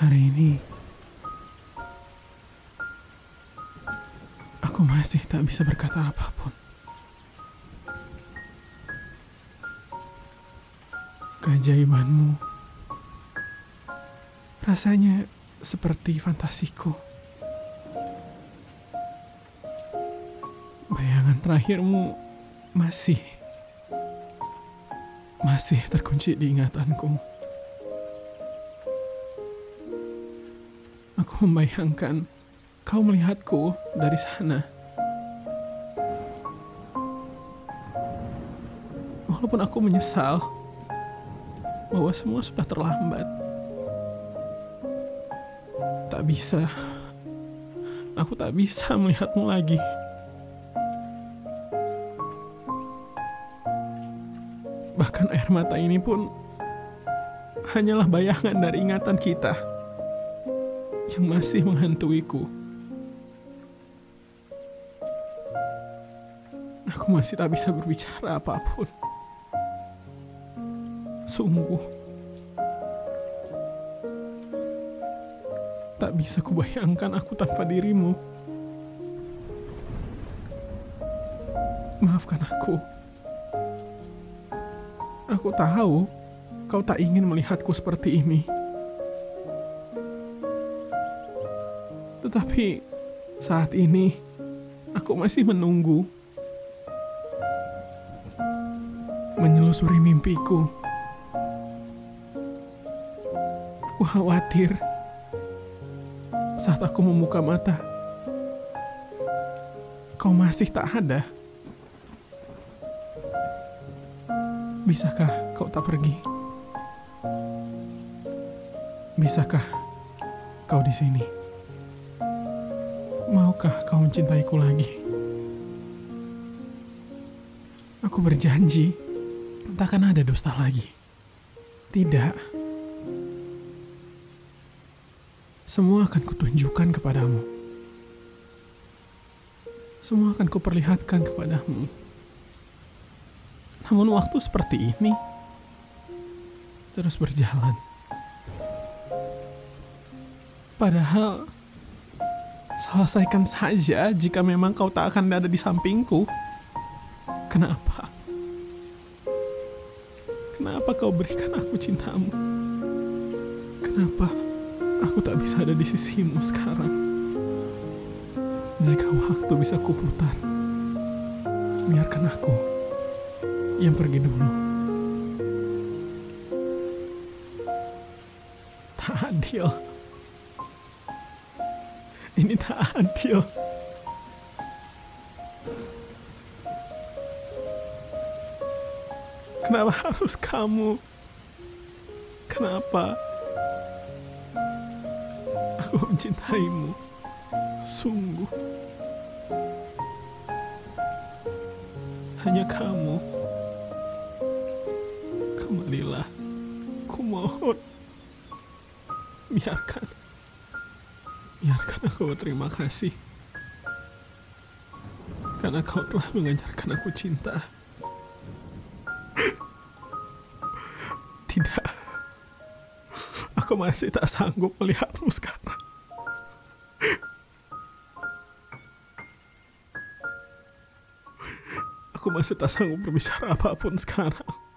Hari ini aku masih tak bisa berkata apa pun. Keajaibanmu rasanya seperti fantasiku. Bayangan terakhirmu masih masih terkunci di ingatanku. Aku membayangkan kau melihatku dari sana. Walaupun aku menyesal bahwa semua sudah terlambat. Tak bisa. Aku tak bisa melihatmu lagi. Bahkan air mata ini pun hanyalah bayangan dari ingatan kita yang masih menghantuiku. Aku masih tak bisa berbicara apa pun. Sungguh, tak bisa kubayangkan aku tanpa dirimu. Maafkan aku. Aku tahu kau tak ingin melihatku seperti ini. Tetapi saat ini aku masih menunggu. Menyelusuri mimpiku. Aku khawatir saat aku membuka mata. Kau masih tak ada. Bisakah kau tak pergi? Bisakah kau di sini? Maukah kau mencintaiku lagi? Aku berjanji takkan ada dusta lagi. Tidak. Semua akan kutunjukkan kepadamu. Semua akan kuperlihatkan kepadamu. Namun waktu seperti ini terus berjalan. Padahal selesaikan saja jika memang kau tak akan ada di sampingku. Kenapa? Kenapa kau berikan aku cintamu? Kenapa aku tak bisa ada di sisimu sekarang? Jika waktu bisa kuputar, biarkan aku yang pergi dulu. Tak adil. Ini tak adil. Kenapa harus kamu? Kenapa? Aku mencintaimu. Sungguh. Hanya kamu. Kembalilah. Kumohon. Biarkan. Biarkan aku berterima kasih. Karena kau telah mengajarkan aku cinta. Tidak. Aku masih tak sanggup melihatmu sekarang. Aku masih tak sanggup berbicara apa pun sekarang.